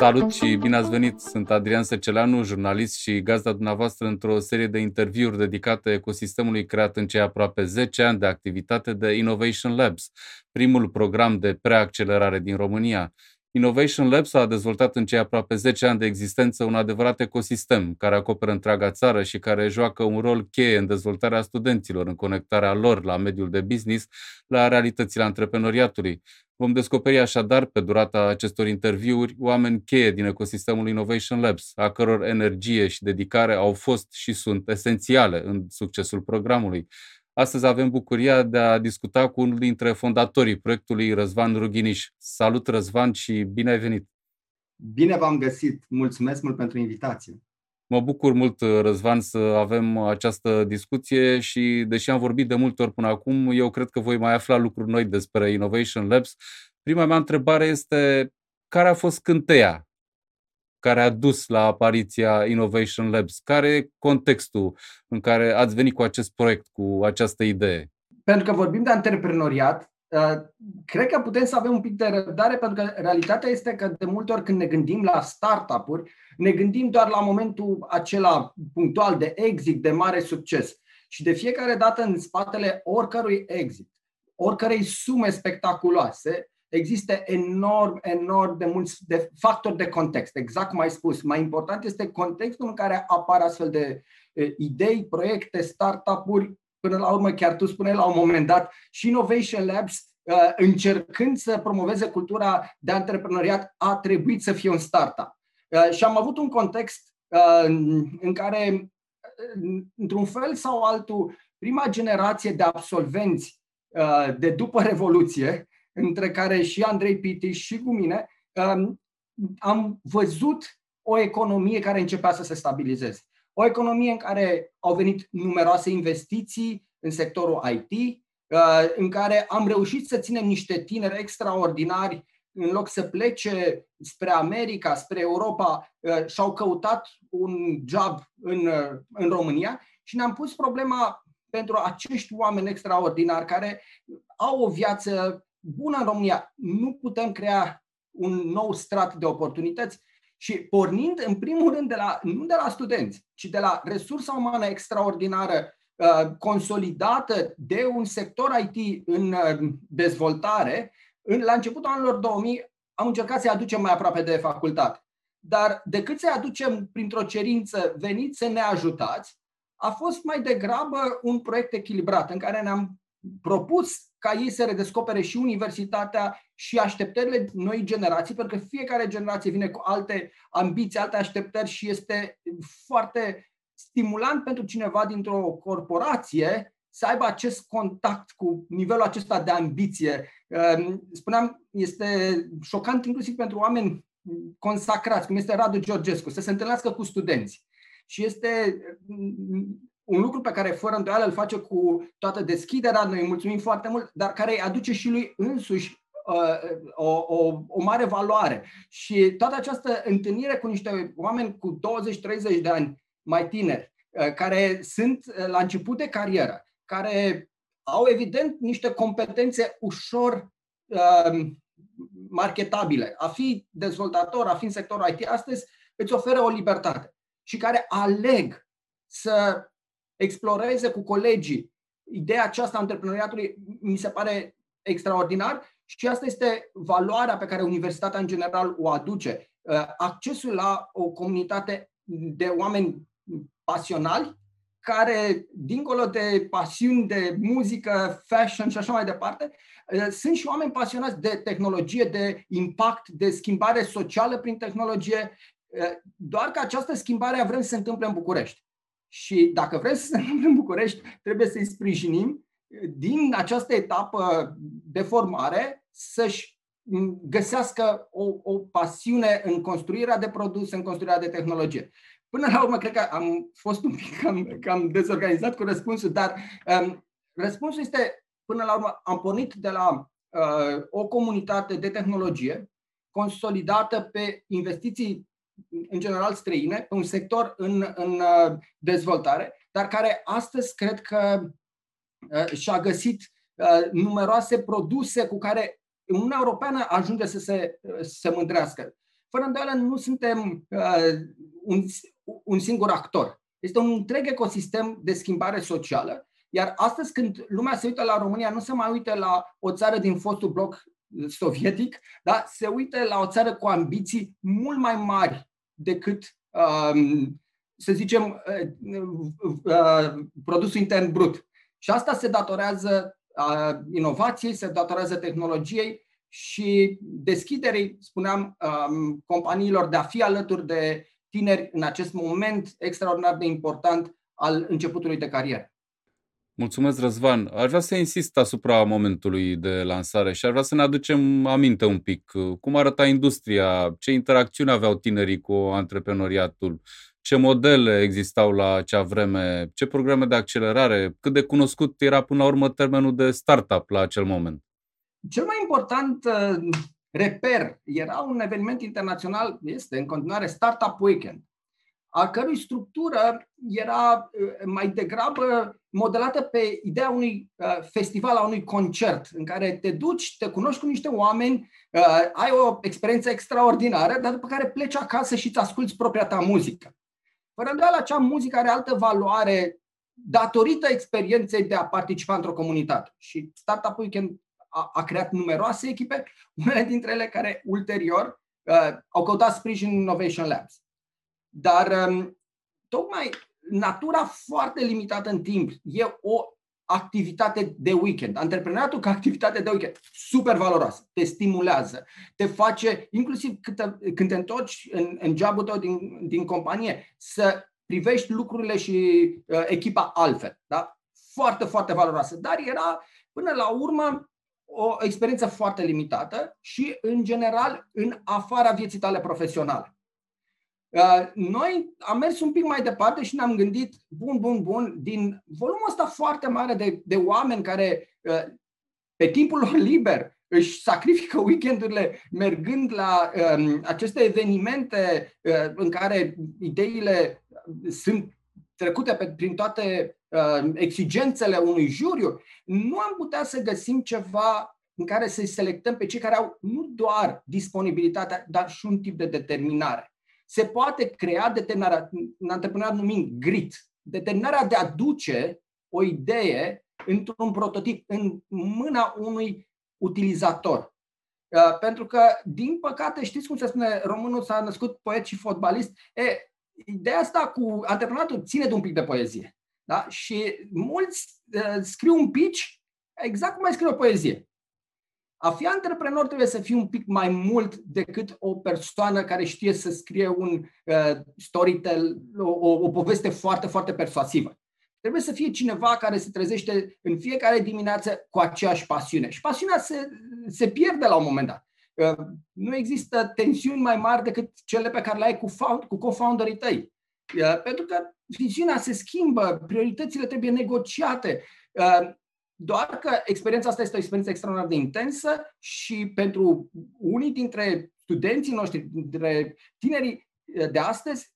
Salut și bine ați venit! Sunt Adrian Săceleanu, jurnalist și gazda dumneavoastră într-o serie de interviuri dedicate ecosistemului creat în cei aproape 10 ani de activitate de Innovation Labs, primul program de preaccelerare din România. Innovation Labs a dezvoltat în cei aproape 10 ani de existență un adevărat ecosistem care acoperă întreaga țară și care joacă un rol cheie în dezvoltarea studenților, în conectarea lor la mediul de business, la realitățile antreprenoriatului. Vom descoperi așadar, pe durata acestor interviuri, oameni cheie din ecosistemul Innovation Labs, a căror energie și dedicare au fost și sunt esențiale în succesul programului. Astăzi avem bucuria de a discuta cu unul dintre fondatorii proiectului, Răzvan Rughiniș. Salut, Răzvan, și bine ai venit! Bine v-am găsit! Mulțumesc mult pentru invitație! Mă bucur mult, Răzvan, să avem această discuție și, deși am vorbit de multe ori până acum, eu cred că voi mai afla lucruri noi despre Innovation Labs. Prima mea întrebare este, care a fost cânteia care a dus la apariția Innovation Labs? Care e contextul în care ați venit cu acest proiect, cu această idee? Pentru că vorbim de antreprenoriat, uh, cred că putem să avem un pic de răbdare, pentru că realitatea este că de multe ori când ne gândim la startup-uri, ne gândim doar la momentul acela punctual de exit, de mare succes. Și de fiecare dată în spatele oricărui exit, oricărei sume spectaculoase, există enorm, enorm de mulți de factori de context, exact cum ai spus. Mai important este contextul în care apar astfel de uh, idei, proiecte, startup-uri, până la urmă chiar tu spuneai la un moment dat și Innovation Labs uh, încercând să promoveze cultura de antreprenoriat a trebuit să fie un startup. Uh, și am avut un context uh, în care într-un fel sau altul prima generație de absolvenți de după Revoluție între care și Andrei Piti și cu mine, um, am văzut o economie care începea să se stabilizeze. O economie în care au venit numeroase investiții în sectorul IT, uh, în care am reușit să ținem niște tineri extraordinari în loc să plece spre America, spre Europa, uh, și-au căutat un job în, uh, în România și ne-am pus problema pentru acești oameni extraordinari care au o viață bună în România. Nu putem crea un nou strat de oportunități și pornind în primul rând de la, nu de la studenți, ci de la resursa umană extraordinară uh, consolidată de un sector IT în uh, dezvoltare, în, la începutul anilor 2000 am încercat să-i aducem mai aproape de facultate. Dar decât să-i aducem printr-o cerință, veniți să ne ajutați, a fost mai degrabă un proiect echilibrat în care ne-am propus ca ei să redescopere și universitatea și așteptările noi generații, pentru că fiecare generație vine cu alte ambiții, alte așteptări și este foarte stimulant pentru cineva dintr-o corporație să aibă acest contact cu nivelul acesta de ambiție. Ehm, spuneam, este șocant inclusiv pentru oameni consacrați, cum este Radu Georgescu, să se întâlnească cu studenți. Și este un lucru pe care fără îndoială îl face cu toată deschiderea, noi îi mulțumim foarte mult, dar care îi aduce și lui însuși uh, o, o, o mare valoare. Și toată această întâlnire cu niște oameni cu 20-30 de ani mai tineri, uh, care sunt uh, la început de carieră, care au evident niște competențe ușor uh, marketabile. A fi dezvoltator, a fi în sectorul IT astăzi îți oferă o libertate și care aleg să exploreze cu colegii ideea aceasta a antreprenoriatului, mi se pare extraordinar și asta este valoarea pe care universitatea în general o aduce. Uh, accesul la o comunitate de oameni pasionali care, dincolo de pasiuni de muzică, fashion și așa mai departe, uh, sunt și oameni pasionați de tehnologie, de impact, de schimbare socială prin tehnologie, uh, doar că această schimbare vrem să se întâmple în București. Și dacă vrem să se întâmple în București, trebuie să-i sprijinim din această etapă de formare să-și găsească o, o pasiune în construirea de produse, în construirea de tehnologie. Până la urmă, cred că am fost un pic cam, cam dezorganizat cu răspunsul, dar um, răspunsul este, până la urmă, am pornit de la uh, o comunitate de tehnologie consolidată pe investiții în general străine, un sector în, în uh, dezvoltare, dar care astăzi cred că uh, și-a găsit uh, numeroase produse cu care Uniunea Europeană ajunge să se, să se mândrească. fără îndoială nu suntem uh, un, un singur actor. Este un întreg ecosistem de schimbare socială, iar astăzi când lumea se uită la România, nu se mai uită la o țară din fostul bloc sovietic, da? se uită la o țară cu ambiții mult mai mari decât, um, să zicem, uh, uh, produsul intern brut. Și asta se datorează uh, inovației, se datorează tehnologiei și deschiderii, spuneam, um, companiilor de a fi alături de tineri în acest moment extraordinar de important al începutului de carieră. Mulțumesc, Răzvan. Aș vrea să insist asupra momentului de lansare și aș vrea să ne aducem aminte un pic cum arăta industria, ce interacțiuni aveau tinerii cu antreprenoriatul, ce modele existau la acea vreme, ce programe de accelerare, cât de cunoscut era până la urmă termenul de startup la acel moment. Cel mai important uh, reper era un eveniment internațional, este în continuare Startup Weekend, a cărui structură era uh, mai degrabă modelată pe ideea unui uh, festival, a unui concert, în care te duci, te cunoști cu niște oameni, ai o experiență extraordinară, dar după care pleci acasă și îți asculți propria ta muzică. Fără îndoială, acea muzică are altă valoare datorită experienței de a participa într-o comunitate. Și Startup Weekend a, a creat numeroase echipe, unele dintre ele care ulterior uh, au căutat sprijin în Innovation Labs. Dar um, tocmai natura foarte limitată în timp e o activitate de weekend. Antreprenoriatul ca activitate de weekend, super valoroasă, te stimulează, te face, inclusiv când te, când te întorci în, în jobul tău din, din companie, să privești lucrurile și uh, echipa altfel. Da? Foarte, foarte valoroasă. Dar era, până la urmă, o experiență foarte limitată și, în general, în afara vieții tale profesionale. Uh, noi am mers un pic mai departe și ne-am gândit, bun, bun, bun, din volumul ăsta foarte mare de, de oameni care uh, pe timpul lor liber își sacrifică weekendurile mergând la um, aceste evenimente uh, în care ideile sunt trecute pe, prin toate uh, exigențele unui juriu, nu am putea să găsim ceva în care să-i selectăm pe cei care au nu doar disponibilitatea, dar și un tip de determinare. Se poate crea determinarea, în antreprenoriat numim grit, determinarea de a duce o idee într-un prototip în mâna unui utilizator. Uh, pentru că, din păcate, știți cum se spune, românul s-a născut poet și fotbalist, e, ideea asta cu antreprenoriatul ține de un pic de poezie. Da? Și mulți uh, scriu un pitch exact cum mai scrie o poezie. A fi antreprenor trebuie să fii un pic mai mult decât o persoană care știe să scrie un uh, storytell, o, o poveste foarte, foarte persuasivă. Trebuie să fie cineva care se trezește în fiecare dimineață cu aceeași pasiune. Și pasiunea se, se pierde la un moment dat. Uh, nu există tensiuni mai mari decât cele pe care le ai cu, found, cu co-founderii tăi. Uh, pentru că viziunea se schimbă, prioritățile trebuie negociate. Uh, doar că experiența asta este o experiență extraordinar de intensă și pentru unii dintre studenții noștri, dintre tinerii de astăzi,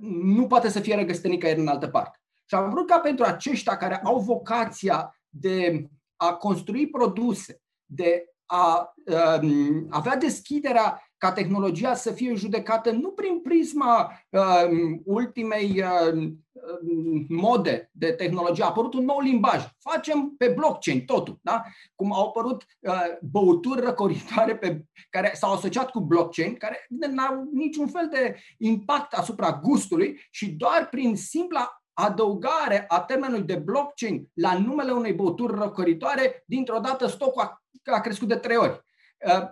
nu poate să fie regăsită nicăieri în altă parte. Și am vrut ca pentru aceștia care au vocația de a construi produse, de a um, avea deschiderea ca tehnologia să fie judecată nu prin prisma um, ultimei um, mode de tehnologie. A apărut un nou limbaj. Facem pe blockchain totul. Da? Cum au apărut uh, băuturi răcoritoare pe, care s-au asociat cu blockchain, care nu au niciun fel de impact asupra gustului și doar prin simpla adăugare a termenului de blockchain la numele unei băuturi răcoritoare, dintr-o dată stocul a, a crescut de trei ori. Uh,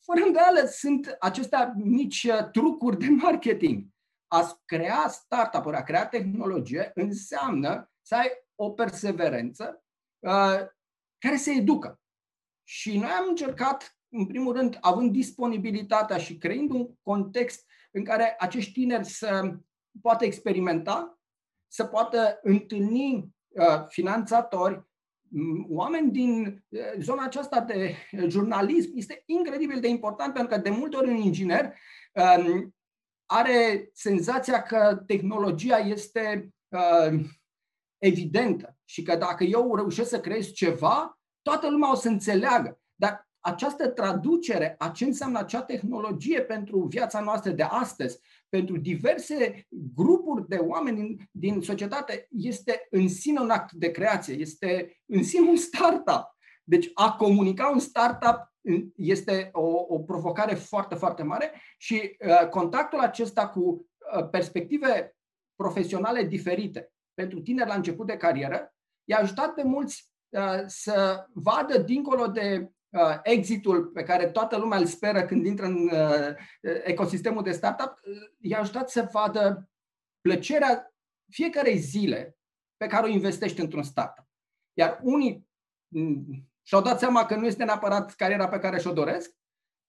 fără îndoială sunt acestea mici uh, trucuri de marketing. A crea startup-uri, a crea tehnologie, înseamnă să ai o perseverență uh, care se educă. Și noi am încercat, în primul rând, având disponibilitatea și creând un context în care acești tineri să poată experimenta, să poată întâlni uh, finanțatori, oameni din uh, zona aceasta de jurnalism. Este incredibil de important pentru că de multe ori un inginer um, are senzația că tehnologia este uh, evidentă și că dacă eu reușesc să creez ceva, toată lumea o să înțeleagă. Dar această traducere a ce înseamnă acea tehnologie pentru viața noastră de astăzi, pentru diverse grupuri de oameni din, din societate, este în sine un act de creație, este în sine un startup. Deci a comunica un startup este o, o provocare foarte, foarte mare și uh, contactul acesta cu uh, perspective profesionale diferite pentru tineri la început de carieră i-a ajutat pe mulți uh, să vadă dincolo de uh, exitul pe care toată lumea îl speră când intră în uh, ecosistemul de startup, uh, i-aș ajutat să vadă plăcerea fiecarei zile pe care o investești într-un startup. Iar unii mm, și-au dat seama că nu este neapărat cariera pe care și-o doresc,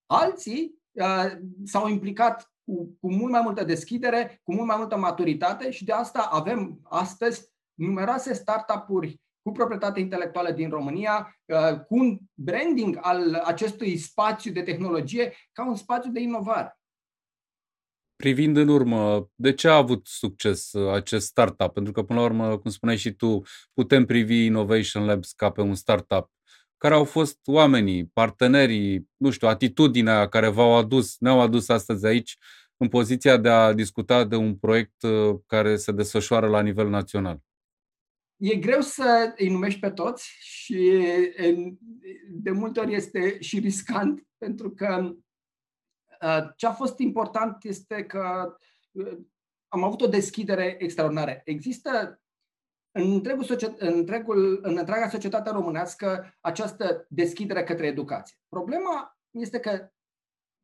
alții uh, s-au implicat cu, cu mult mai multă deschidere, cu mult mai multă maturitate și de asta avem astăzi numeroase startup-uri cu proprietate intelectuală din România, uh, cu un branding al acestui spațiu de tehnologie ca un spațiu de inovare. Privind în urmă, de ce a avut succes uh, acest startup? Pentru că, până la urmă, cum spuneai și tu, putem privi Innovation Labs ca pe un startup. Care au fost oamenii, partenerii, nu știu, atitudinea care v-au adus, ne-au adus astăzi aici în poziția de a discuta de un proiect uh, care se desfășoară la nivel național? E greu să îi numești pe toți și de multe ori este și riscant, pentru că ce a fost important este că am avut o deschidere extraordinară. Există în, întregul societ- în, întregul, în întreaga societate românească această deschidere către educație. Problema este că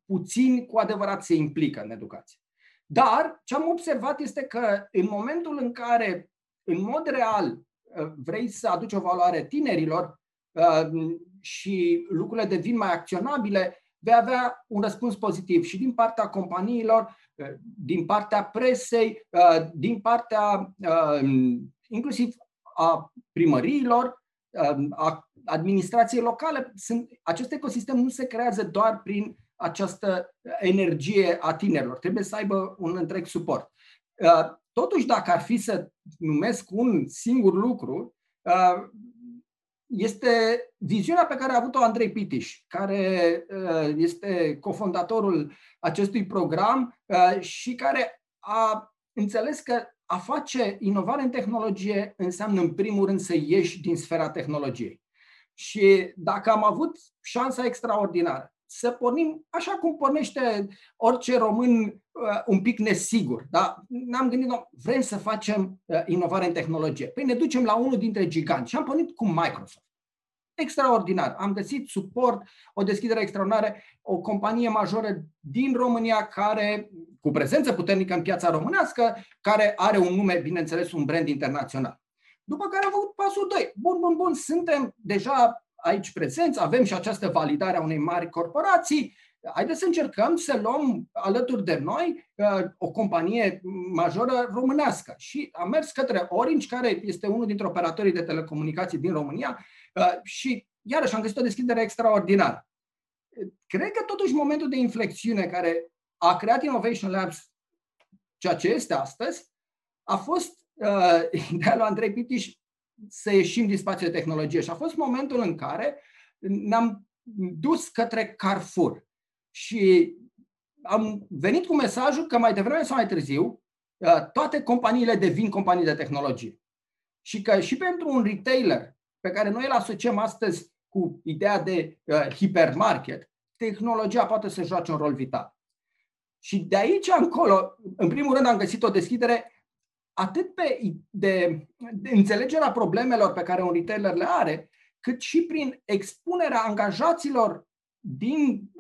puțini cu adevărat se implică în educație. Dar ce am observat este că în momentul în care în mod real uh, vrei să aduci o valoare tinerilor uh, și lucrurile devin mai acționabile, vei avea un răspuns pozitiv și din partea companiilor, uh, din partea presei, din partea inclusiv a primăriilor, a administrației locale. Sunt, acest ecosistem nu se creează doar prin această energie a tinerilor. Trebuie să aibă un întreg suport. Totuși, dacă ar fi să numesc un singur lucru, uh, este viziunea pe care a avut-o Andrei Pitiș, care uh, este cofondatorul acestui program uh, și care a înțeles că a face inovare în tehnologie înseamnă, în primul rând, să ieși din sfera tehnologiei. Și dacă am avut șansa extraordinară să pornim așa cum pornește orice român uh, un pic nesigur. Da? Ne-am gândit, no, vrem să facem uh, inovare în tehnologie. Păi ne ducem la unul dintre giganți și am pornit cu Microsoft. Extraordinar. Am găsit suport, o deschidere extraordinară, o companie majoră din România care, cu prezență puternică în piața românească, care are un nume, bineînțeles, un brand internațional. După care am făcut pasul 2. Bun, bun, bun, suntem deja aici prezenți, avem și această validare a unei mari corporații, haideți să încercăm să luăm alături de noi uh, o companie majoră românească. Și am mers către Orange, care este unul dintre operatorii de telecomunicații din România uh, și iarăși am găsit o deschidere extraordinară. Cred că totuși momentul de inflexiune care a creat Innovation Labs, ceea ce este astăzi, a fost uh, ideea lui Andrei Pitiș să ieșim din spațiul de tehnologie. Și a fost momentul în care ne-am dus către Carrefour. Și am venit cu mesajul că mai devreme sau mai târziu uh, toate companiile devin companii de tehnologie. Și că și pentru un retailer pe care noi îl asociem astăzi cu ideea de uh, hipermarket, tehnologia poate să joace un rol vital. Și de aici încolo, în primul rând, am găsit o deschidere atât pe de, de înțelegerea problemelor pe care un retailer le are, cât și prin expunerea angajaților din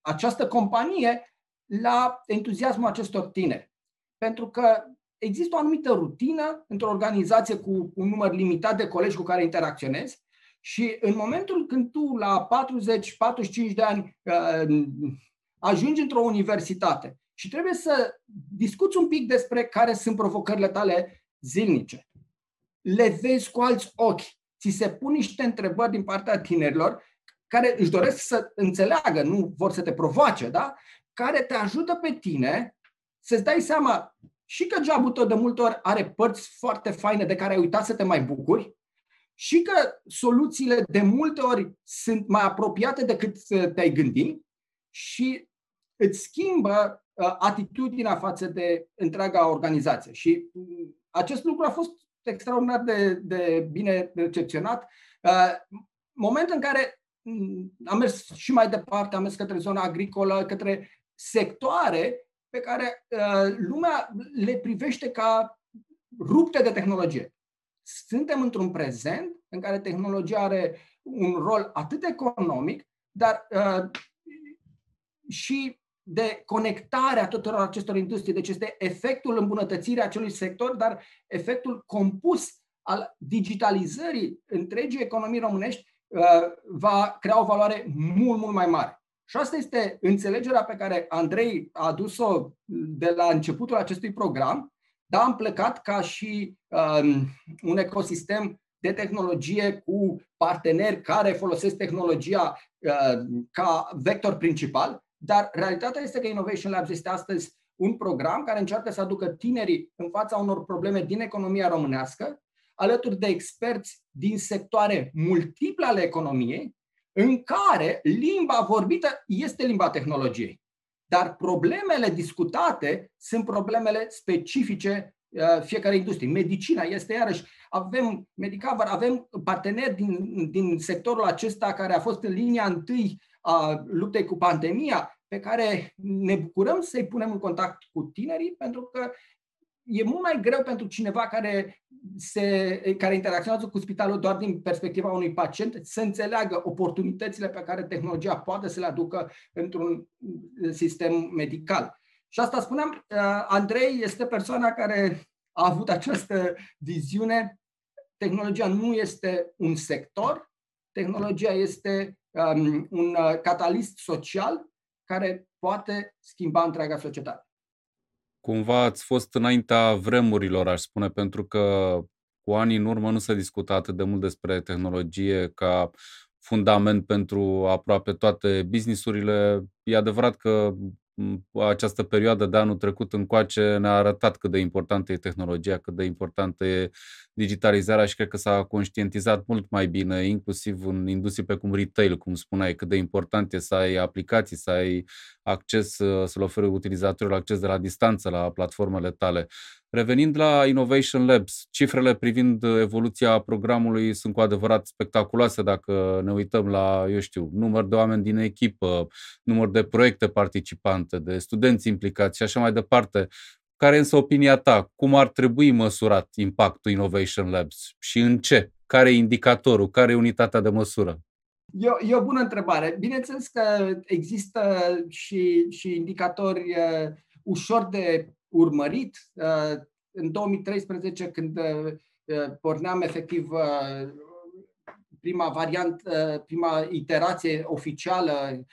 această companie la entuziasmul acestor tineri. Pentru că există o anumită rutină într-o organizație cu un număr limitat de colegi cu care interacționezi și în momentul când tu la 40-45 de ani uh, ajungi într-o universitate și trebuie să discuți un pic despre care sunt provocările tale zilnice. Le vezi cu alți ochi. Ți se pun niște întrebări din partea tinerilor care își doresc să înțeleagă, nu vor să te provoace, da? care te ajută pe tine să-ți dai seama și că jobul tău de multe ori are părți foarte faine de care ai uitat să te mai bucuri și că soluțiile de multe ori sunt mai apropiate decât te-ai gândi și îți schimbă uh, atitudinea față de întreaga organizație. Și mm, acest lucru a fost extraordinar de, de bine recepționat. Uh, moment în care mm, am mers și mai departe, am mers către zona agricolă, către sectoare pe care uh, lumea le privește ca rupte de tehnologie. Suntem într-un prezent în care tehnologia are un rol atât economic, dar uh, și de conectare a tuturor acestor industrii. Deci este efectul îmbunătățirii acelui sector, dar efectul compus al digitalizării întregii economii românești uh, va crea o valoare mult, mult mai mare. Și asta este înțelegerea pe care Andrei a adus-o de la începutul acestui program. Da, am plecat ca și um, un ecosistem de tehnologie cu parteneri care folosesc tehnologia uh, ca vector principal, dar realitatea este că Innovation Labs este astăzi un program care încearcă să aducă tinerii în fața unor probleme din economia românească, alături de experți din sectoare multiple ale economiei, în care limba vorbită este limba tehnologiei. Dar problemele discutate sunt problemele specifice uh, fiecare industrie. Medicina este iarăși, avem Medicover, avem parteneri din, din sectorul acesta care a fost în linia întâi a luptei cu pandemia, pe care ne bucurăm să-i punem în contact cu tinerii, pentru că e mult mai greu pentru cineva care, se, care interacționează cu spitalul doar din perspectiva unui pacient să înțeleagă oportunitățile pe care tehnologia poate să le aducă într-un sistem medical. Și asta spuneam, uh, Andrei este persoana care a avut această viziune. Tehnologia nu este un sector, tehnologia este um, un uh, catalist social care poate schimba întreaga societate cumva ați fost înaintea vremurilor, aș spune, pentru că cu ani în urmă nu se discuta atât de mult despre tehnologie ca fundament pentru aproape toate businessurile. E adevărat că această perioadă de anul trecut încoace ne-a arătat cât de importantă e tehnologia, cât de importantă e digitalizarea și cred că s-a conștientizat mult mai bine, inclusiv în industrie pe cum retail, cum spuneai, cât de important e să ai aplicații, să ai acces, să-l oferi utilizatorilor acces de la distanță la platformele tale. Revenind la Innovation Labs, cifrele privind evoluția programului sunt cu adevărat spectaculoase dacă ne uităm la, eu știu, număr de oameni din echipă, număr de proiecte participante, de studenți implicați și așa mai departe. Care însă opinia ta? Cum ar trebui măsurat impactul Innovation Labs și în ce? Care e indicatorul? Care e unitatea de măsură? E o, e o bună întrebare. Bineînțeles că există și, și indicatori uh, ușor de urmărit. Uh, în 2013, când uh, porneam efectiv uh, prima variantă, prima iterație oficială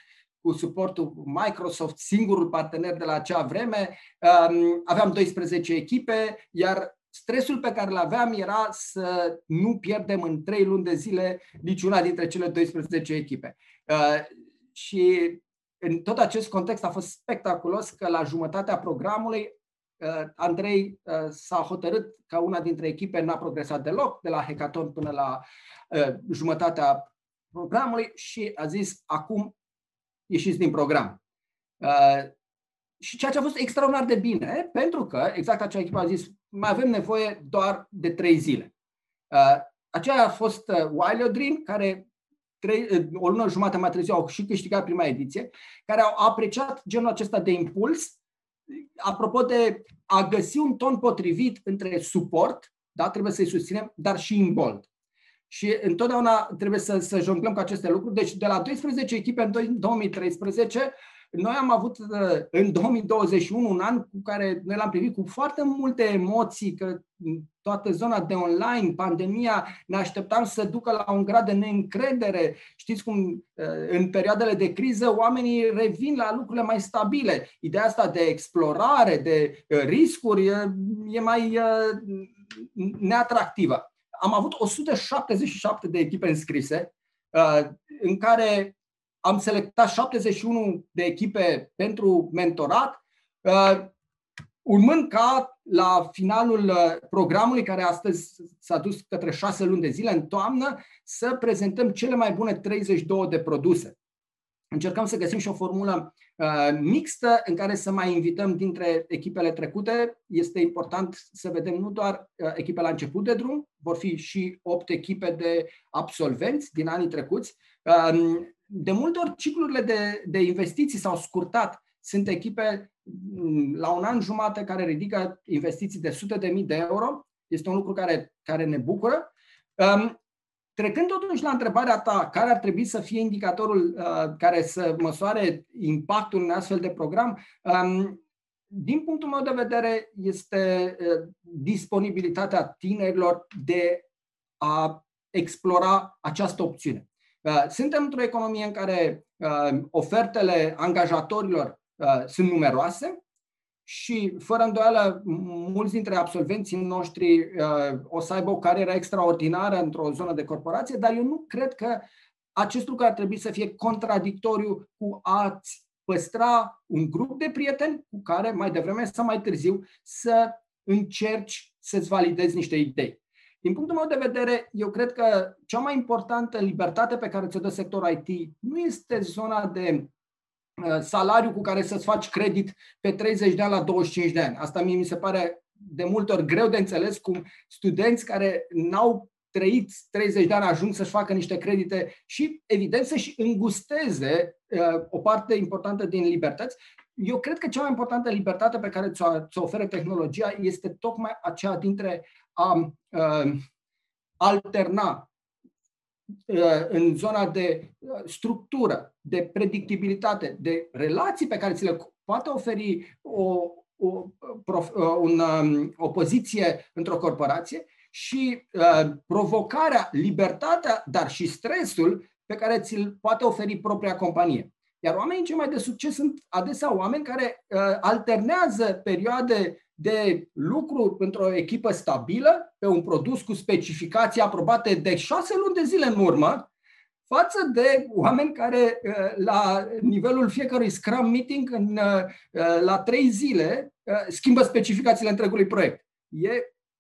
cu suportul Microsoft, singurul partener de la acea vreme, um, aveam 12 echipe, iar stresul pe care îl aveam era să nu pierdem în 3 luni de zile niciuna dintre cele 12 echipe. Și în tot acest context a fost spectaculos că la jumătatea programului Uh, Andrei uh, s-a hotărât ca una dintre echipe n-a progresat deloc, de la hackathon până la uh, jumătatea programului și a zis, acum ieșiți din program. Și ceea ce a fost extraordinar de bine, pentru că exact acea echipă a zis, mai avem nevoie doar de trei zile. Aceea a fost Wild Dream, care trei, o lună jumătate mai târziu au și câștigat prima ediție, care au apreciat genul acesta de impuls apropo de a găsi un ton potrivit între suport, da, trebuie să-i susținem, dar și în bold. Și întotdeauna trebuie să, să jonglăm cu aceste lucruri. Deci de la 12 echipe în 2013 noi am avut uh, în 2021 un an cu care noi l-am privit cu foarte multe emoții, că toată zona de online, pandemia, ne așteptam să ducă la un grad de neîncredere. Știți cum uh, în perioadele de criză oamenii revin la lucrurile mai stabile. Ideea asta de explorare, de uh, riscuri e mai neatractivă. Am avut 177 de echipe înscrise, în care am selectat 71 de echipe pentru mentorat, uh, urmând ca la finalul programului, care astăzi s-a dus către șase luni de zile, în toamnă, să prezentăm cele mai bune 32 de produse. Încercăm să găsim și o formulă uh, mixtă în care să mai invităm dintre echipele trecute. Este important să vedem nu doar uh, echipe la început de drum, vor fi și opt echipe de absolvenți din anii trecuți. Uh, de multe ori ciclurile de, de investiții s-au scurtat. Sunt echipe mm, la un an jumate care ridică investiții de sute de mii de euro. Este un lucru care, care ne bucură. Um, Trecând totuși la întrebarea ta, care ar trebui să fie indicatorul uh, care să măsoare impactul unui astfel de program, um, din punctul meu de vedere, este uh, disponibilitatea tinerilor de a explora această opțiune. Uh, suntem într-o economie în care uh, ofertele angajatorilor uh, sunt numeroase, și, fără îndoială, mulți dintre absolvenții noștri uh, o să aibă o carieră extraordinară într-o zonă de corporație, dar eu nu cred că acest lucru ar trebui să fie contradictoriu cu a-ți păstra un grup de prieteni cu care, mai devreme sau mai târziu, să încerci să-ți validezi niște idei. Din punctul meu de vedere, eu cred că cea mai importantă libertate pe care ți-o dă sectorul IT nu este zona de Uh, salariu cu care să-ți faci credit pe 30 de ani la 25 de ani. Asta mie mi se pare de multe ori greu de înțeles cum studenți care n-au trăit 30 de ani ajung să-și facă niște credite și, evident, să-și îngusteze uh, o parte importantă din libertăți. Eu cred că cea mai importantă libertate pe care ți-o, ți oferă tehnologia este tocmai aceea dintre a uh, alterna Uh, în zona de uh, structură, de predictibilitate, de relații pe care ți le poate oferi o, o, uh, un, um, o poziție într-o corporație și uh, provocarea, libertatea, dar și stresul pe care ți-l poate oferi propria companie. Iar oamenii cei mai de succes sunt adesea oameni care uh, alternează perioade de lucru într-o echipă stabilă, pe un produs cu specificații aprobate de șase luni de zile în urmă, față de oameni care uh, la nivelul fiecărui Scrum Meeting în, uh, uh, la trei zile schimbă specificațiile întregului proiect. E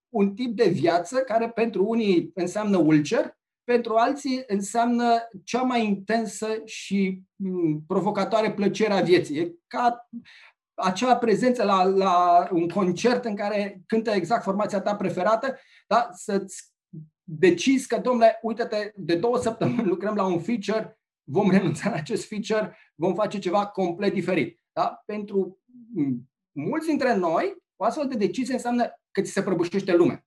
un tip de viață care pentru unii înseamnă ulcer, pentru alții înseamnă cea mai intensă și mm, provocatoare plăcere a vieții. E ca acea prezență la, la un concert în care cântă exact formația ta preferată, da? să-ți decizi că, domnule, uite-te, de două săptămâni lucrăm la un feature, vom renunța la acest feature, vom face ceva complet diferit. Da? Pentru mulți dintre noi, o astfel de decizie înseamnă că ți se prăbușește lumea.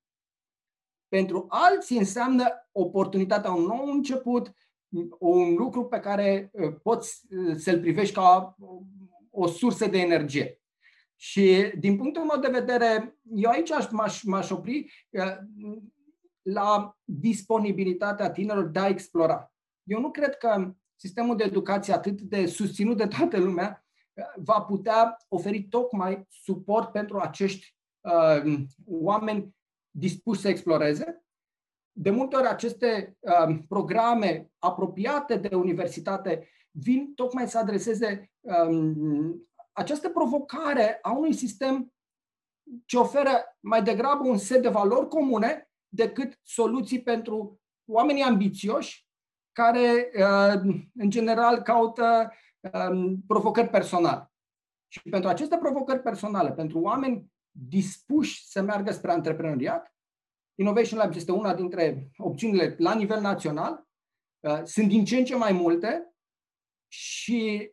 Pentru alții înseamnă oportunitatea un nou început, un lucru pe care uh, poți uh, să-l privești ca o sursă de energie. Și din punctul meu de vedere, eu aici m-aș, m-aș opri uh, la disponibilitatea tinerilor de a explora. Eu nu cred că sistemul de educație atât de susținut de toată lumea uh, va putea oferi tocmai suport pentru acești uh, oameni dispuși să exploreze. De multe ori aceste uh, programe apropiate de universitate vin tocmai să adreseze um, această provocare a unui sistem ce oferă mai degrabă un set de valori comune decât soluții pentru oamenii ambițioși care, uh, în general, caută um, provocări personale. Și pentru aceste provocări personale, pentru oameni dispuși să meargă spre antreprenoriat, Innovation Labs este una dintre opțiunile la nivel național. Uh, sunt din ce în ce mai multe și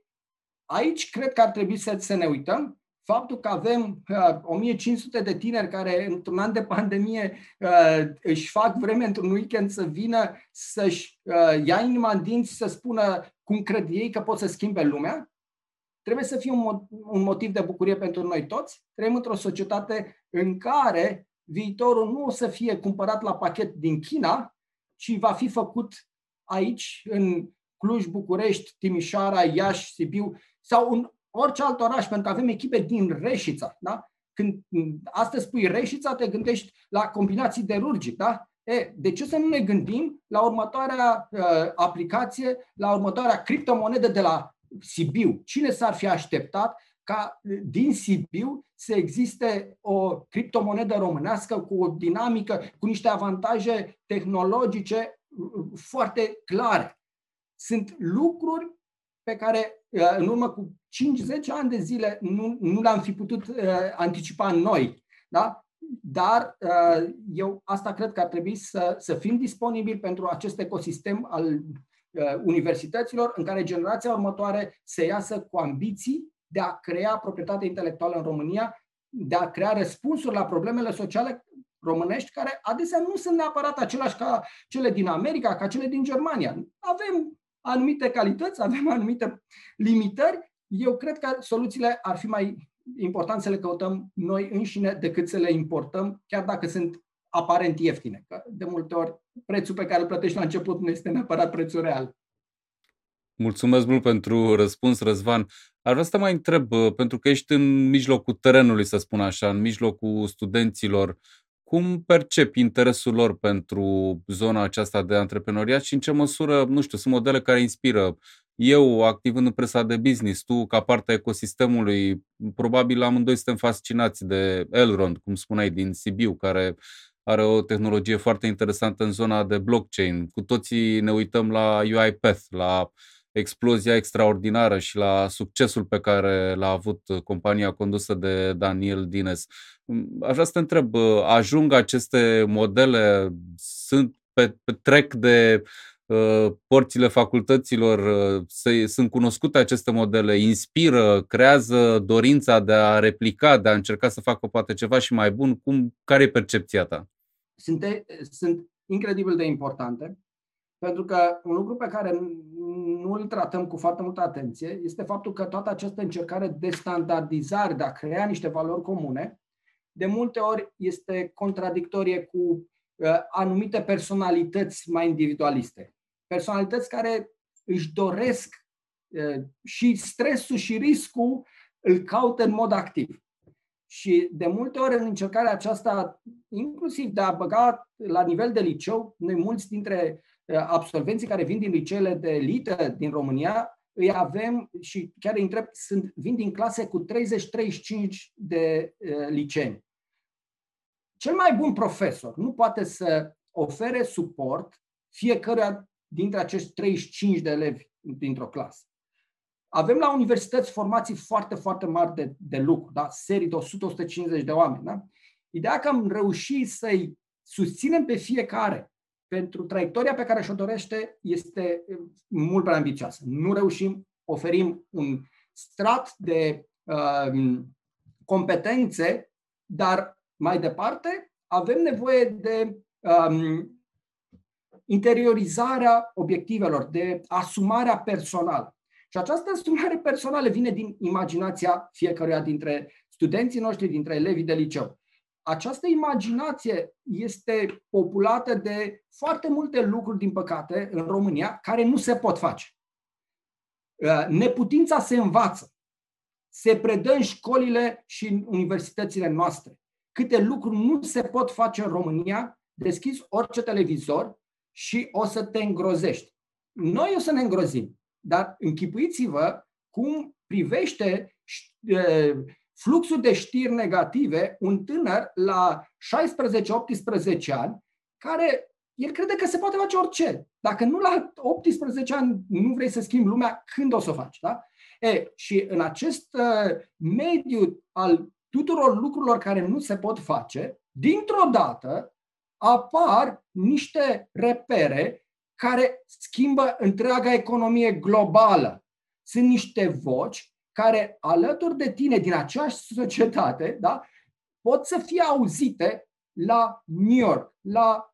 aici cred că ar trebui să, să ne uităm. Faptul că avem uh, 1500 de tineri care într-un an de pandemie uh, își fac vreme într-un weekend să vină să-și uh, ia inima în dinți, să spună cum cred ei că pot să schimbe lumea, trebuie să fie un, un motiv de bucurie pentru noi toți. Trăim într-o societate în care viitorul nu o să fie cumpărat la pachet din China, ci va fi făcut aici, în Cluj, București, Timișoara, Iași, Sibiu sau în orice alt oraș, pentru că avem echipe din Reșița. Da? Când astăzi spui Reșița, te gândești la combinații de rurgic. Da? E, de ce să nu ne gândim la următoarea uh, aplicație, la următoarea criptomonedă de la Sibiu? Cine s-ar fi așteptat ca din Sibiu să existe o criptomonedă românească cu o dinamică, cu niște avantaje tehnologice foarte clare. Sunt lucruri pe care în urmă cu 5-10 ani de zile nu, nu le-am fi putut uh, anticipa noi. Da? Dar uh, eu asta cred că ar trebui să, să fim disponibili pentru acest ecosistem al uh, universităților în care generația următoare să iasă cu ambiții de a crea proprietate intelectuală în România, de a crea răspunsuri la problemele sociale românești, care adesea nu sunt neapărat aceleași ca cele din America, ca cele din Germania. Avem anumite calități, avem anumite limitări. Eu cred că soluțiile ar fi mai important să le căutăm noi înșine decât să le importăm, chiar dacă sunt aparent ieftine. Că de multe ori prețul pe care îl plătești la început nu este neapărat prețul real. Mulțumesc mult pentru răspuns, Răzvan. Ar vrea să te mai întreb, pentru că ești în mijlocul terenului, să spun așa, în mijlocul studenților, cum percepi interesul lor pentru zona aceasta de antreprenoriat și în ce măsură, nu știu, sunt modele care inspiră? Eu, activând în presa de business, tu, ca parte a ecosistemului, probabil amândoi suntem fascinați de Elrond, cum spuneai, din Sibiu, care are o tehnologie foarte interesantă în zona de blockchain. Cu toții ne uităm la UiPath, la explozia extraordinară și la succesul pe care l-a avut compania condusă de Daniel Dines. Aș vrea să te întreb, ajung aceste modele, sunt pe, pe trec de uh, porțile facultăților, uh, sunt cunoscute aceste modele, inspiră, creează dorința de a replica, de a încerca să facă poate ceva și mai bun. Cum, care e percepția ta? Sunt, sunt incredibil de importante pentru că un lucru pe care nu îl tratăm cu foarte multă atenție este faptul că toată această încercare de standardizare, de a crea niște valori comune, de multe ori este contradictorie cu uh, anumite personalități mai individualiste. Personalități care își doresc uh, și stresul și riscul îl caută în mod activ. Și de multe ori în încercarea aceasta, inclusiv de a băga la nivel de liceu, noi mulți dintre Uh, absolvenții care vin din liceele de elită din România, îi avem și chiar îi întreb, sunt, vin din clase cu 30-35 de uh, liceeni. Cel mai bun profesor nu poate să ofere suport fiecăruia dintre acești 35 de elevi dintr-o clasă. Avem la universități formații foarte, foarte mari de, de lucru, da? serii de 100-150 de oameni. Da? Ideea că am reușit să-i susținem pe fiecare pentru traiectoria pe care și-o dorește este mult prea ambițioasă. Nu reușim, oferim un strat de uh, competențe, dar mai departe avem nevoie de um, interiorizarea obiectivelor, de asumarea personală. Și această asumare personală vine din imaginația fiecăruia dintre studenții noștri, dintre elevii de liceu această imaginație este populată de foarte multe lucruri, din păcate, în România, care nu se pot face. Uh, neputința se învață. Se predă în școlile și în universitățile noastre. Câte lucruri nu se pot face în România, deschizi orice televizor și o să te îngrozești. Noi o să ne îngrozim, dar închipuiți-vă cum privește uh, fluxul de știri negative, un tânăr la 16-18 ani, care el crede că se poate face orice. Dacă nu la 18 ani nu vrei să schimbi lumea, când o să o faci? Da? E, și în acest uh, mediu al tuturor lucrurilor care nu se pot face, dintr-o dată apar niște repere care schimbă întreaga economie globală. Sunt niște voci care alături de tine din aceeași societate da, pot să fie auzite la New York, la,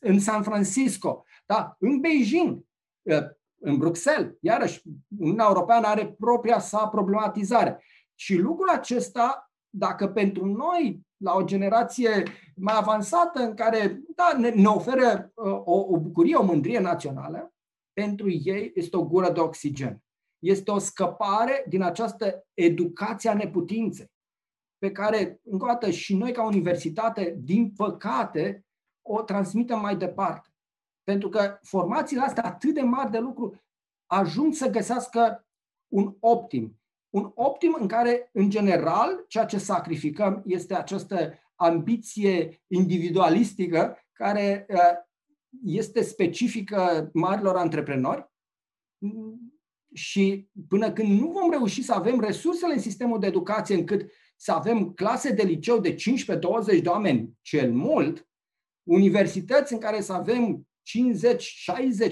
în San Francisco, da, în Beijing, ă, în Bruxelles. Iarăși, Uniunea Europeană are propria sa problematizare. Și lucrul acesta, dacă pentru noi, la o generație mai avansată, în care da, ne, ne oferă ă, o, o bucurie, o mândrie națională, pentru ei este o gură de oxigen este o scăpare din această educație a neputinței, pe care, încă o dată, și noi ca universitate, din păcate, o transmitem mai departe. Pentru că formațiile astea atât de mari de lucru ajung să găsească un optim. un optim în care, în general, ceea ce sacrificăm este această ambiție individualistică care uh, este specifică marilor antreprenori și până când nu vom reuși să avem resursele în sistemul de educație încât să avem clase de liceu de 15-20 de oameni cel mult, universități în care să avem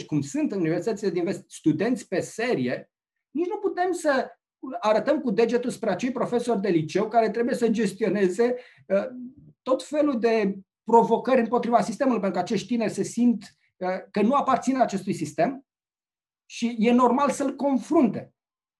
50-60, cum sunt în universitățile din vest, studenți pe serie, nici nu putem să arătăm cu degetul spre acei profesori de liceu care trebuie să gestioneze uh, tot felul de provocări împotriva sistemului, pentru că acești tineri se simt uh, că nu aparțin acestui sistem și e normal să-l confrunte.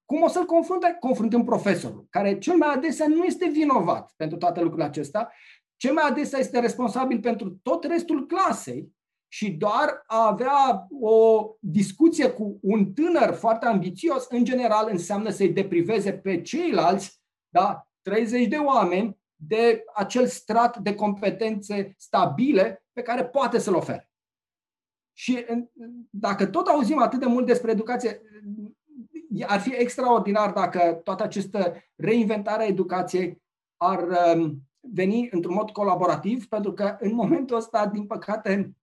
Cum o să-l confrunte? Confruntând profesorul, care cel mai adesea nu este vinovat pentru toate lucrurile acestea, cel mai adesea este responsabil pentru tot restul clasei și doar a avea o discuție cu un tânăr foarte ambițios, în general, înseamnă să-i depriveze pe ceilalți, da, 30 de oameni, de acel strat de competențe stabile pe care poate să-l ofere. Și dacă tot auzim atât de mult despre educație, ar fi extraordinar dacă toată această reinventare a educației ar um, veni într-un mod colaborativ, pentru că în momentul ăsta, din păcate,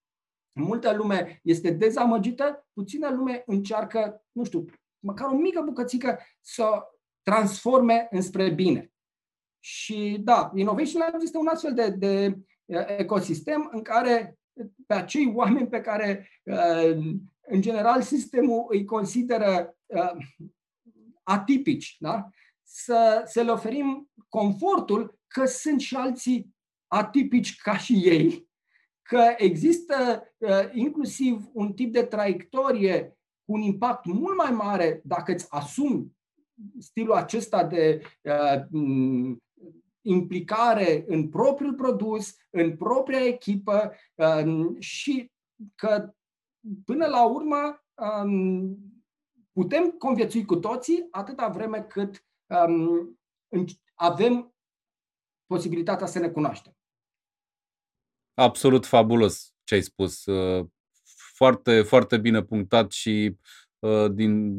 multă lume este dezamăgită, puțină lume încearcă, nu știu, măcar o mică bucățică să transforme înspre bine. Și da, Innovation Labs este un astfel de, de ecosistem în care pe acei oameni pe care, în general, sistemul îi consideră atipici, da? să, să le oferim confortul că sunt și alții atipici ca și ei, că există inclusiv un tip de traiectorie cu un impact mult mai mare dacă îți asumi stilul acesta de implicare în propriul produs, în propria echipă și că până la urmă putem conviețui cu toții atâta vreme cât avem posibilitatea să ne cunoaștem. Absolut fabulos ce ai spus. Foarte, foarte bine punctat și Uh, din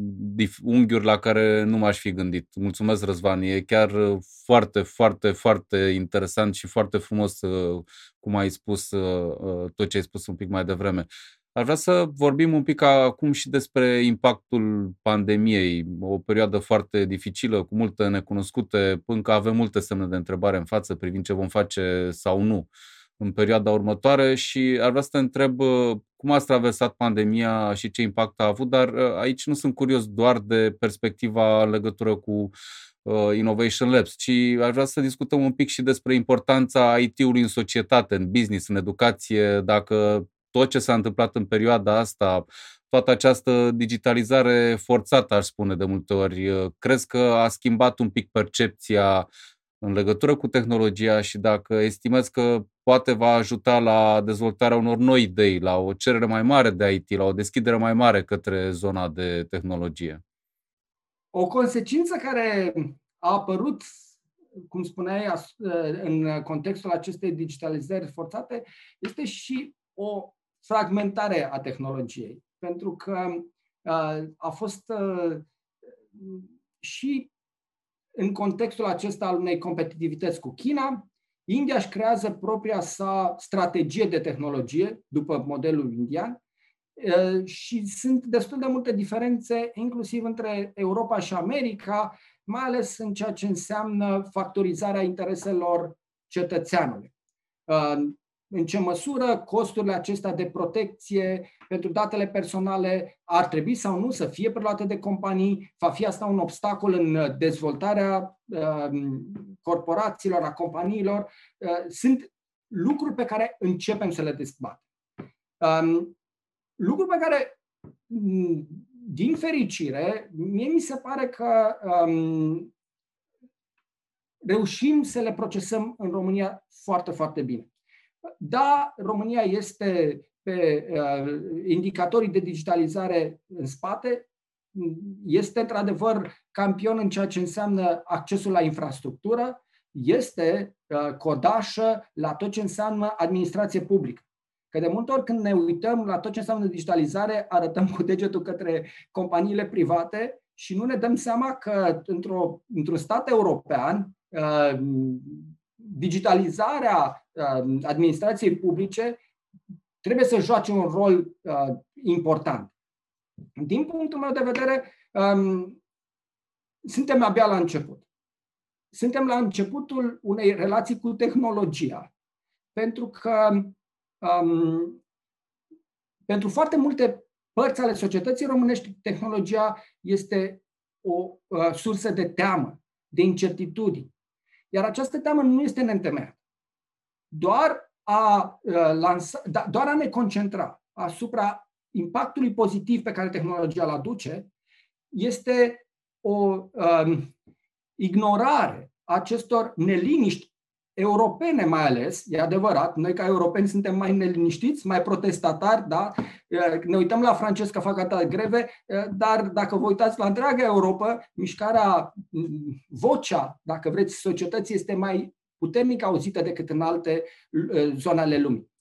unghiuri la care nu m-aș fi gândit. Mulțumesc, Răzvan. E chiar uh, foarte, foarte, foarte interesant și foarte frumos uh, cum ai spus tot ce ai spus un pic mai devreme. Ar vrea să vorbim un pic acum și despre impactul pandemiei, o perioadă foarte dificilă, cu multe necunoscute, încă avem multe semne de întrebare în față privind ce vom face sau nu în perioada următoare și ar vrea să te întreb uh, cum ați traversat pandemia și ce impact a avut, dar uh, aici nu sunt curios doar de perspectiva în legătură cu uh, Innovation Labs, ci aș vrea să discutăm un pic și despre importanța IT-ului în societate, în business, în educație, dacă tot ce s-a întâmplat în perioada asta, toată această digitalizare forțată, aș spune de multe ori, crezi că a schimbat un pic percepția în legătură cu tehnologia și dacă estimați că poate va ajuta la dezvoltarea unor noi idei, la o cerere mai mare de IT, la o deschidere mai mare către zona de tehnologie? O consecință care a apărut, cum spuneai, în contextul acestei digitalizări forțate, este și o fragmentare a tehnologiei. Pentru că a fost și în contextul acesta al unei competitivități cu China, India își creează propria sa strategie de tehnologie, după modelul indian, și sunt destul de multe diferențe, inclusiv între Europa și America, mai ales în ceea ce înseamnă factorizarea intereselor cetățeanului în ce măsură costurile acestea de protecție pentru datele personale ar trebui sau nu să fie preluate de companii, va fi asta un obstacol în dezvoltarea uh, corporațiilor, a companiilor. Uh, sunt lucruri pe care începem să le dezbatem. Um, lucruri pe care, mm, din fericire, mie mi se pare că um, reușim să le procesăm în România foarte, foarte bine. Da, România este pe uh, indicatorii de digitalizare în spate, este într-adevăr campion în ceea ce înseamnă accesul la infrastructură, este uh, codașă la tot ce înseamnă administrație publică. Că de multe ori când ne uităm la tot ce înseamnă digitalizare, arătăm cu degetul către companiile private și nu ne dăm seama că într-o, într-un stat european uh, digitalizarea uh, administrației publice trebuie să joace un rol uh, important. Din punctul meu de vedere, um, suntem abia la început. Suntem la începutul unei relații cu tehnologia. Pentru că um, pentru foarte multe părți ale societății românești, tehnologia este o uh, sursă de teamă, de incertitudini. Iar această teamă nu este neîntemeiată. Doar a, uh, lansa, da, doar a ne concentra asupra impactului pozitiv pe care tehnologia îl aduce este o um, ignorare acestor neliniști europene mai ales, e adevărat, noi ca europeni suntem mai neliniștiți, mai protestatari, da? ne uităm la francezi că fac atâta greve, dar dacă vă uitați la întreaga Europa, mișcarea, vocea, dacă vreți, societății este mai puternic auzită decât în alte zone ale lumii.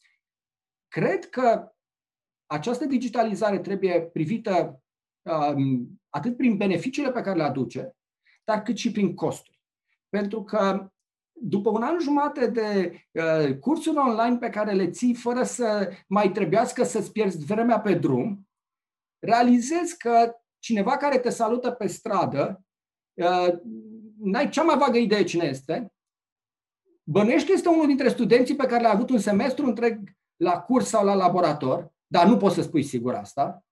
Cred că această digitalizare trebuie privită um, atât prin beneficiile pe care le aduce, dar cât și prin costuri. Pentru că după un an jumate de uh, cursuri online pe care le ții fără să mai trebuiască să-ți pierzi vremea pe drum, realizezi că cineva care te salută pe stradă, uh, n-ai cea mai vagă idee cine este, bănești că este unul dintre studenții pe care le-a avut un semestru întreg la curs sau la laborator, dar nu poți să spui sigur asta,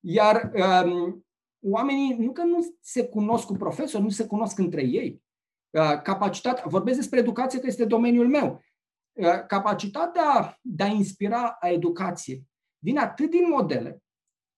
iar um, oamenii nu că nu se cunosc cu profesori, nu se cunosc între ei. Uh, capacitatea, vorbesc despre educație că este domeniul meu, uh, capacitatea de a inspira a educației vine atât din modele,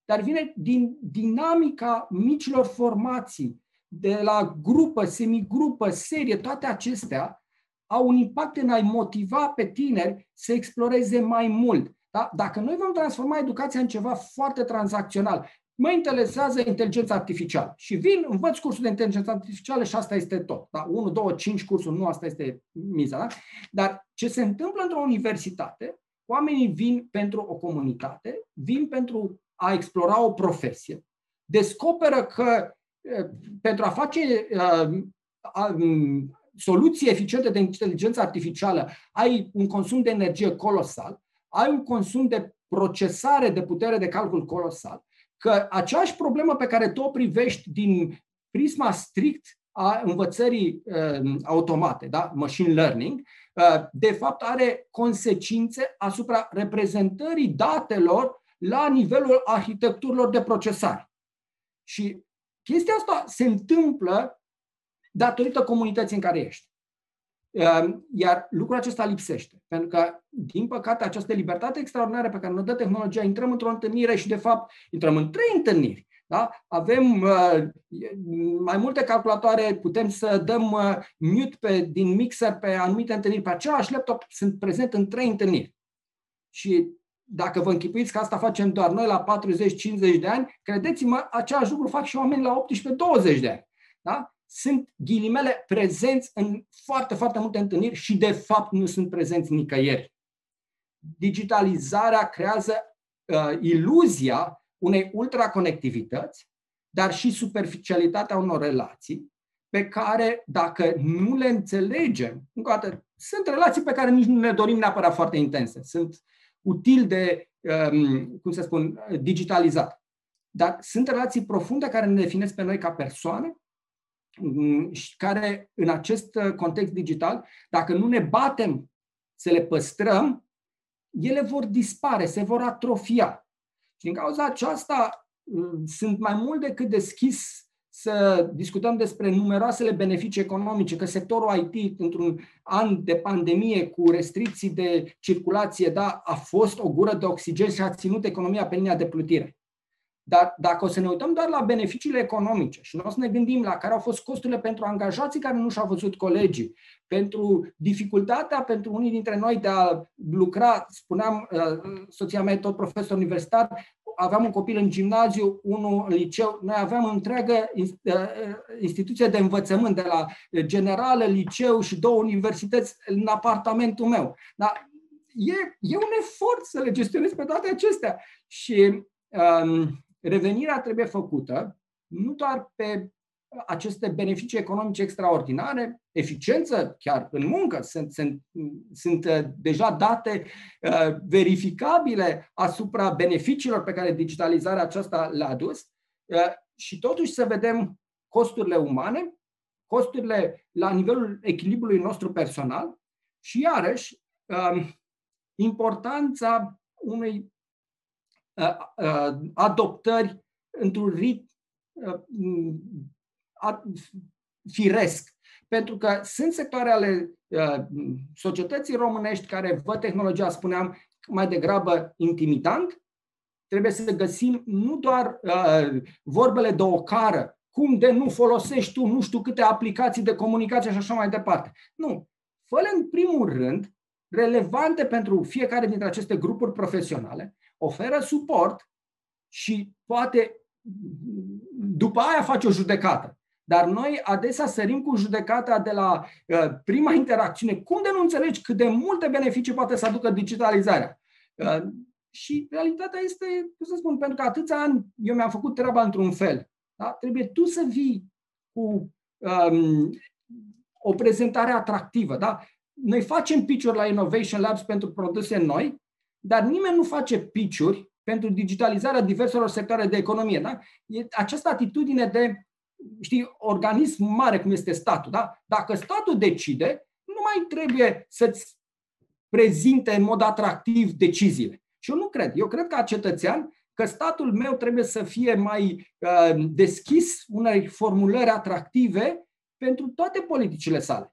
dar vine din dinamica micilor formații, de la grupă, semigrupă, serie, toate acestea au un impact în a-i motiva pe tineri să exploreze mai mult. Da? Dacă noi vom transforma educația în ceva foarte tranzacțional, mă interesează inteligența artificială. Și vin, învăț cursul de inteligență artificială și asta este tot. Da? 1, 2, 5 cursuri, nu asta este miza. Da? Dar ce se întâmplă într-o universitate, oamenii vin pentru o comunitate, vin pentru a explora o profesie, descoperă că pentru a face soluții eficiente de inteligență artificială, ai un consum de energie colosal, ai un consum de procesare de putere de calcul colosal că aceeași problemă pe care tu o privești din prisma strict a învățării uh, automate, da? machine learning, uh, de fapt are consecințe asupra reprezentării datelor la nivelul arhitecturilor de procesare. Și chestia asta se întâmplă datorită comunității în care ești. Ehm, iar lucrul acesta lipsește. Pentru că, din păcate, această libertate extraordinară pe care ne dă tehnologia, intrăm într-o întâlnire și, de fapt, intrăm în trei întâlniri. Da? Avem uh, mai multe calculatoare, putem să dăm uh, mute pe, din mixer pe anumite întâlniri. Pe același laptop sunt prezent în trei întâlniri. Și dacă vă închipuiți că asta facem doar noi la 40-50 de ani, credeți-mă, același lucru fac și oameni la 18-20 de ani. Da? Sunt ghilimele prezenți în foarte, foarte multe întâlniri și de fapt nu sunt prezenți nicăieri. Digitalizarea creează uh, iluzia unei ultraconectivități, dar și superficialitatea unor relații pe care, dacă nu le înțelegem, încă o dată, sunt relații pe care nici nu ne dorim neapărat foarte intense, sunt util de, um, cum să spun, digitalizat. Dar sunt relații profunde care ne definesc pe noi ca persoane Mm, care în acest uh, context digital, dacă nu ne batem să le păstrăm, ele vor dispare, se vor atrofia. Și din cauza aceasta mm, sunt mai mult decât deschis să discutăm despre numeroasele beneficii economice, că sectorul IT, într-un an de pandemie cu restricții de circulație, da, a fost o gură de oxigen și a ținut economia pe linia de plutire. Dar dacă o să ne uităm doar la beneficiile economice și nu o să ne gândim la care au fost costurile pentru angajații care nu și-au văzut colegii, pentru dificultatea pentru unii dintre noi de a lucra, spuneam, uh, soția mea e tot profesor universitar, aveam un copil în gimnaziu, unul în liceu, noi aveam întreagă uh, instituție de învățământ, de la generală, liceu și două universități în apartamentul meu. Dar e, e un efort să le gestionezi pe toate acestea. Și um, revenirea trebuie făcută nu doar pe aceste beneficii economice extraordinare, eficiență chiar în muncă, sunt, sunt, sunt uh, deja date uh, verificabile asupra beneficiilor pe care digitalizarea aceasta le-a adus uh, și totuși să vedem costurile umane, costurile la nivelul echilibrului nostru personal și iarăși uh, importanța unei uh, uh, adoptări într-un ritm firesc. Pentru că sunt sectoare ale uh, societății românești care văd tehnologia, spuneam, mai degrabă intimidant. Trebuie să găsim nu doar uh, vorbele de o cară, cum de nu folosești tu nu știu câte aplicații de comunicație și așa mai departe. Nu. fă în primul rând relevante pentru fiecare dintre aceste grupuri profesionale, oferă suport și poate după aia face o judecată. Dar noi adesea sărim cu judecata de la uh, prima interacțiune. Cum de nu înțelegi cât de multe beneficii poate să aducă digitalizarea? Uh, și realitatea este, cum să spun, pentru că atâția ani eu mi-am făcut treaba într-un fel. Da? Trebuie tu să vii cu um, o prezentare atractivă. Da? Noi facem pitch la Innovation Labs pentru produse noi, dar nimeni nu face pitch pentru digitalizarea diverselor sectoare de economie. Da? E această atitudine de știi, organism mare cum este statul. Da? Dacă statul decide, nu mai trebuie să-ți prezinte în mod atractiv deciziile. Și eu nu cred. Eu cred ca cetățean că statul meu trebuie să fie mai uh, deschis unei formulări atractive pentru toate politicile sale.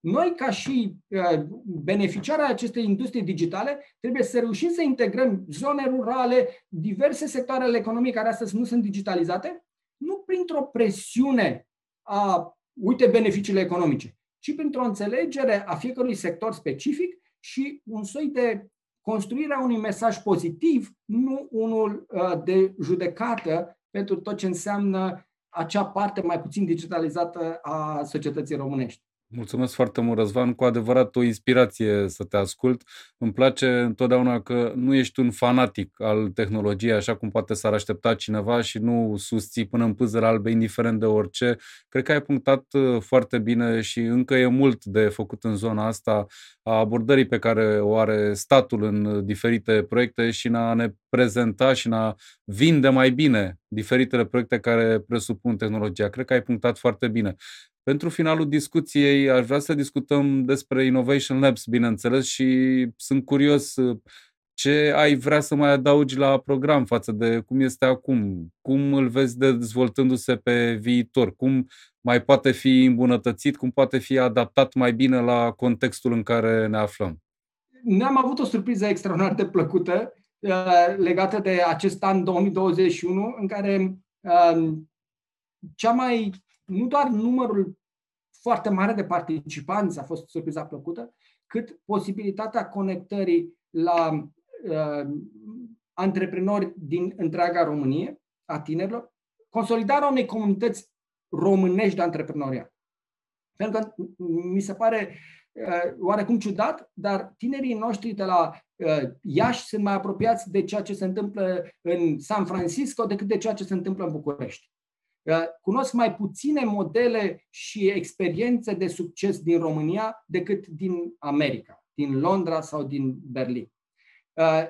Noi, ca și uh, beneficiari acestei industrie digitale, trebuie să reușim să integrăm zone rurale, diverse sectoare ale economiei care astăzi nu sunt digitalizate nu printr-o presiune a, uite, beneficiile economice, ci printr-o înțelegere a fiecărui sector specific și un soi de construirea unui mesaj pozitiv, nu unul uh, de judecată pentru tot ce înseamnă acea parte mai puțin digitalizată a societății românești. Mulțumesc foarte mult, Răzvan. Cu adevărat o inspirație să te ascult. Îmi place întotdeauna că nu ești un fanatic al tehnologiei, așa cum poate s-ar aștepta cineva și nu susții până în pâzări albe, indiferent de orice. Cred că ai punctat uh, foarte bine și încă e mult de făcut în zona asta a abordării pe care o are statul în diferite proiecte și în a ne prezenta și în a vinde mai bine diferitele proiecte care presupun tehnologia. Cred că ai punctat foarte bine. Pentru finalul discuției aș vrea să discutăm despre Innovation Labs, bineînțeles, și sunt curios uh, ce ai vrea să mai adaugi la program față de cum este acum? Cum îl vezi dezvoltându-se pe viitor? Cum mai poate fi îmbunătățit? Cum poate fi adaptat mai bine la contextul în care ne aflăm? Ne-am avut o surpriză extraordinar de plăcută uh, legată de acest an 2021, în care uh, cea mai nu doar numărul foarte mare de participanți a fost surpriza plăcută, cât posibilitatea conectării la uh, antreprenori din întreaga Românie, a tinerilor, consolidarea unei comunități românești de antreprenoriat. Pentru că mi se pare uh, oarecum ciudat, dar tinerii noștri de la uh, Iași sunt mai apropiați de ceea ce se întâmplă în San Francisco decât de ceea ce se întâmplă în București. Cunosc mai puține modele și experiențe de succes din România decât din America, din Londra sau din Berlin. Uh,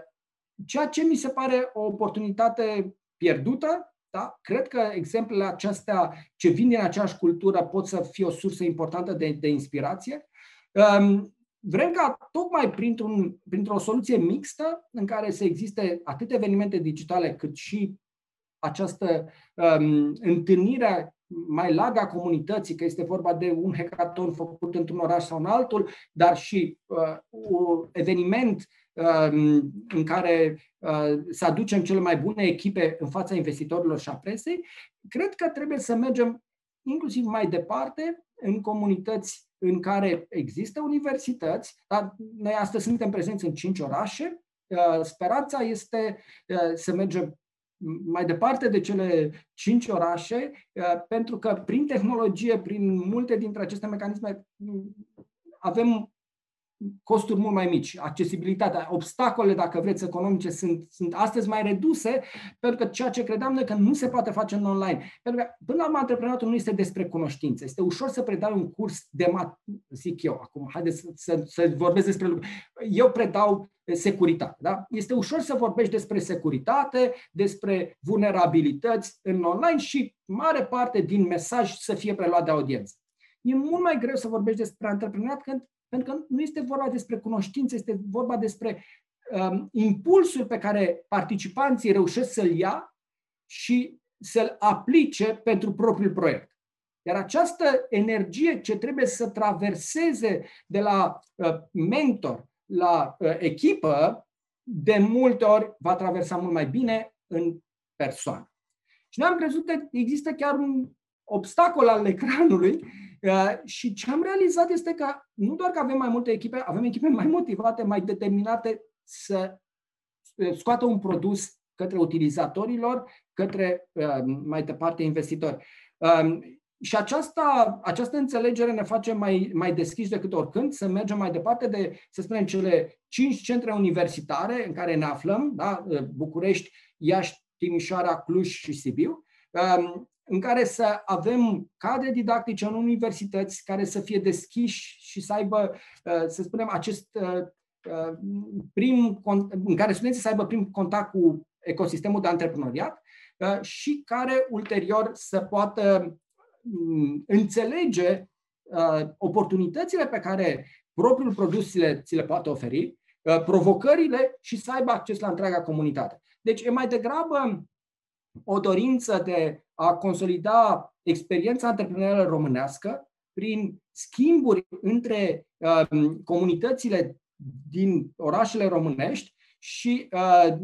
ceea ce mi se pare o oportunitate pierdută, da? cred că exemplele acestea ce vin din aceeași cultură pot să fie o sursă importantă de, de inspirație. Um, vrem ca tocmai printr-un, printr-o soluție mixtă în care să existe atât evenimente digitale cât și această um, întâlnire mai largă a comunității, că este vorba de un hackathon făcut într-un oraș sau în altul, dar și uh, un eveniment uh, în care uh, să aducem cele mai bune echipe în fața investitorilor și a presei, cred că trebuie să mergem inclusiv mai departe în comunități în care există universități, dar noi astăzi suntem prezenți în cinci orașe. Uh, speranța este uh, să mergem mai departe de cele cinci orașe, uh, pentru că prin tehnologie, prin multe dintre aceste mecanisme, avem costuri mult mai mici, accesibilitatea, obstacolele, dacă vreți, economice sunt, sunt astăzi mai reduse, pentru că ceea ce credeam noi că nu se poate face în online. Pentru că, până la urmă, antreprenatul nu este despre cunoștință. Este ușor să predai un curs de mat, zic eu acum, haideți să, să, să vorbesc despre lucruri. Eu predau securitate. Da? Este ușor să vorbești despre securitate, despre vulnerabilități în online și mare parte din mesaj să fie preluat de audiență. E mult mai greu să vorbești despre antreprenoriat când pentru că nu este vorba despre cunoștință, este vorba despre um, impulsul pe care participanții reușesc să-l ia și să-l aplice pentru propriul proiect. Iar această energie ce trebuie să traverseze de la uh, mentor la uh, echipă, de multe ori va traversa mult mai bine în persoană. Și noi am crezut că există chiar un obstacol al ecranului Uh, și ce am realizat este că nu doar că avem mai multe echipe, avem echipe mai motivate, mai determinate să scoată un produs către utilizatorilor, către uh, mai departe investitori. Um, și aceasta, această înțelegere ne face mai, mai deschiși decât oricând să mergem mai departe de, să spunem, cele cinci centre universitare în care ne aflăm, da? București, Iași, Timișoara, Cluj și Sibiu, um, în care să avem cadre didactice în universități care să fie deschiși și să aibă, uh, să spunem, acest uh, uh, prim, în care studenții să aibă prim contact cu ecosistemul de antreprenoriat și care ulterior să poată mm, înțelege oportunitățile pe care propriul produs ți le, ți le poate oferi, provocările și să aibă acces la întreaga comunitate. Deci e mai degrabă o dorință de a consolida experiența antreprenorială românească prin schimburi între uh, comunitățile din orașele românești și uh,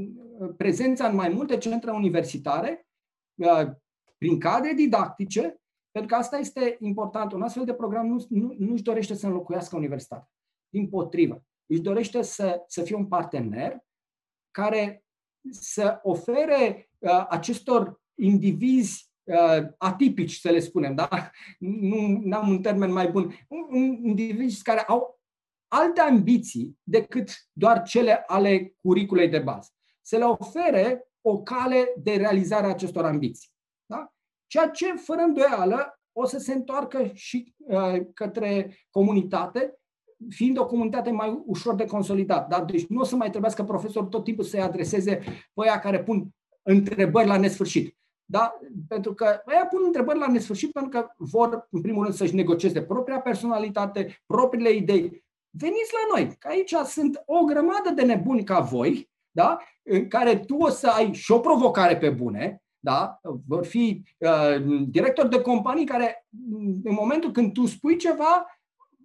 prezența în mai multe centre universitare, uh, prin cadre didactice, pentru că asta este important. Un astfel de program nu, nu, nu își dorește să înlocuiască universitatea. Din potrivă, își dorește să, să fie un partener care să ofere uh, acestor indivizi uh, atipici, să le spunem, da? Nu am un termen mai bun. Indivizi care au alte ambiții decât doar cele ale curiculei de bază. Să le ofere o cale de realizare a acestor ambiții. Da? Ceea ce, fără îndoială, o să se întoarcă și uh, către comunitate, fiind o comunitate mai ușor de consolidat. Da? Deci nu o să mai trebuiască profesorul tot timpul să-i adreseze pe aia care pun întrebări la nesfârșit. Da? Pentru că ăia pun întrebări la nesfârșit pentru că vor, în primul rând, să-și negocieze propria personalitate, propriile idei. Veniți la noi, că aici sunt o grămadă de nebuni ca voi, da? în care tu o să ai și o provocare pe bune, da? vor fi uh, directori de companii care, în momentul când tu spui ceva,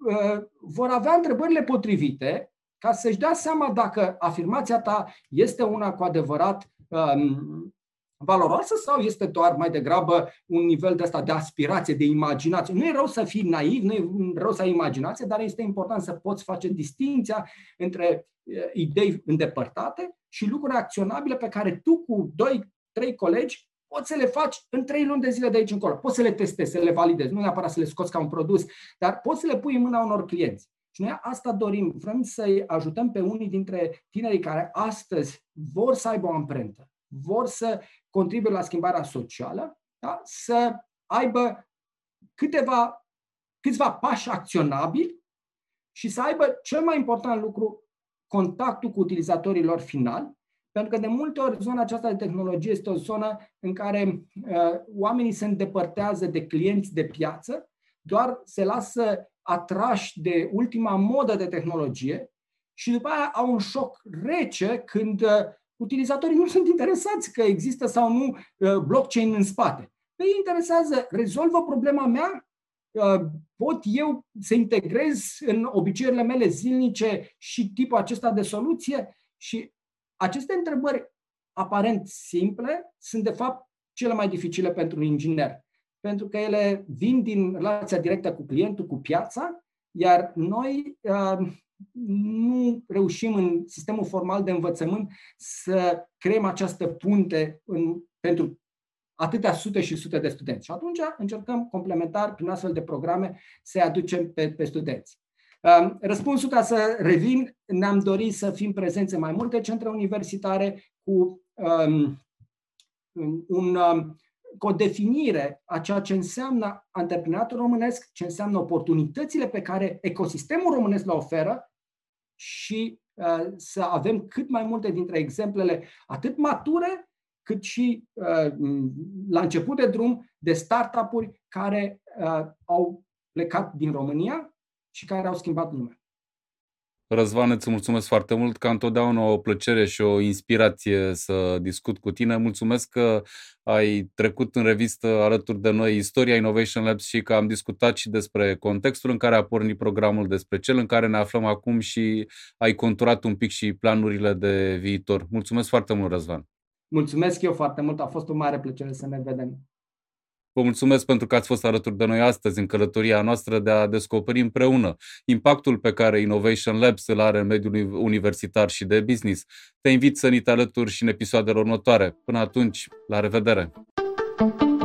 uh, vor avea întrebările potrivite ca să-și dea seama dacă afirmația ta este una cu adevărat um, valoroasă sau este doar mai degrabă un nivel de asta de aspirație, de imaginație? Nu e rău să fii naiv, nu e rău să ai imaginație, dar este important să poți face distinția între idei îndepărtate și lucruri acționabile pe care tu cu doi, trei colegi poți să le faci în trei luni de zile de aici încolo. Poți să le testezi, să le validezi, nu neapărat să le scoți ca un produs, dar poți să le pui în mâna unor clienți. Și noi asta dorim. Vrem să-i ajutăm pe unii dintre tinerii care astăzi vor să aibă o amprentă, vor să contribuie la schimbarea socială, da? să aibă câteva, câțiva pași acționabili și să aibă cel mai important lucru, contactul cu utilizatorii lor finali, pentru că de multe ori zona aceasta de tehnologie este o zonă în care uh, oamenii se îndepărtează de clienți de piață, doar se lasă atrași de ultima modă de tehnologie și după aia au un șoc rece când uh, utilizatorii nu sunt interesați că există sau nu uh, blockchain în spate. Pe ei interesează, rezolvă problema mea, uh, pot eu să integrez în obiceiurile mele zilnice și tipul acesta de soluție? Și aceste întrebări aparent simple sunt de fapt cele mai dificile pentru un inginer, pentru că ele vin din relația directă cu clientul, cu piața, iar noi uh, nu reușim în sistemul formal de învățământ să creăm această punte în, pentru atâtea sute și sute de studenți. Și atunci încercăm complementar, prin astfel de programe, să-i aducem pe, pe studenți. Um, răspunsul ca să revin, ne-am dorit să fim prezenți în mai multe centre universitare cu um, un, um, cu o definire a ceea ce înseamnă antreprenatul românesc, ce înseamnă oportunitățile pe care ecosistemul românesc le oferă și uh, să avem cât mai multe dintre exemplele atât mature, cât și uh, la început de drum de startup-uri care uh, au plecat din România și care au schimbat lumea. Răzvan, îți mulțumesc foarte mult, ca întotdeauna o plăcere și o inspirație să discut cu tine. Mulțumesc că ai trecut în revistă alături de noi istoria Innovation Labs și că am discutat și despre contextul în care a pornit programul, despre cel în care ne aflăm acum și ai conturat un pic și planurile de viitor. Mulțumesc foarte mult, Răzvan! Mulțumesc eu foarte mult, a fost o mare plăcere să ne vedem. Vă mulțumesc pentru că ați fost alături de noi astăzi în călătoria noastră de a descoperi împreună impactul pe care Innovation Labs îl are în mediul universitar și de business. Te invit să ni te alături și în episoadele următoare. Până atunci, la revedere! thank you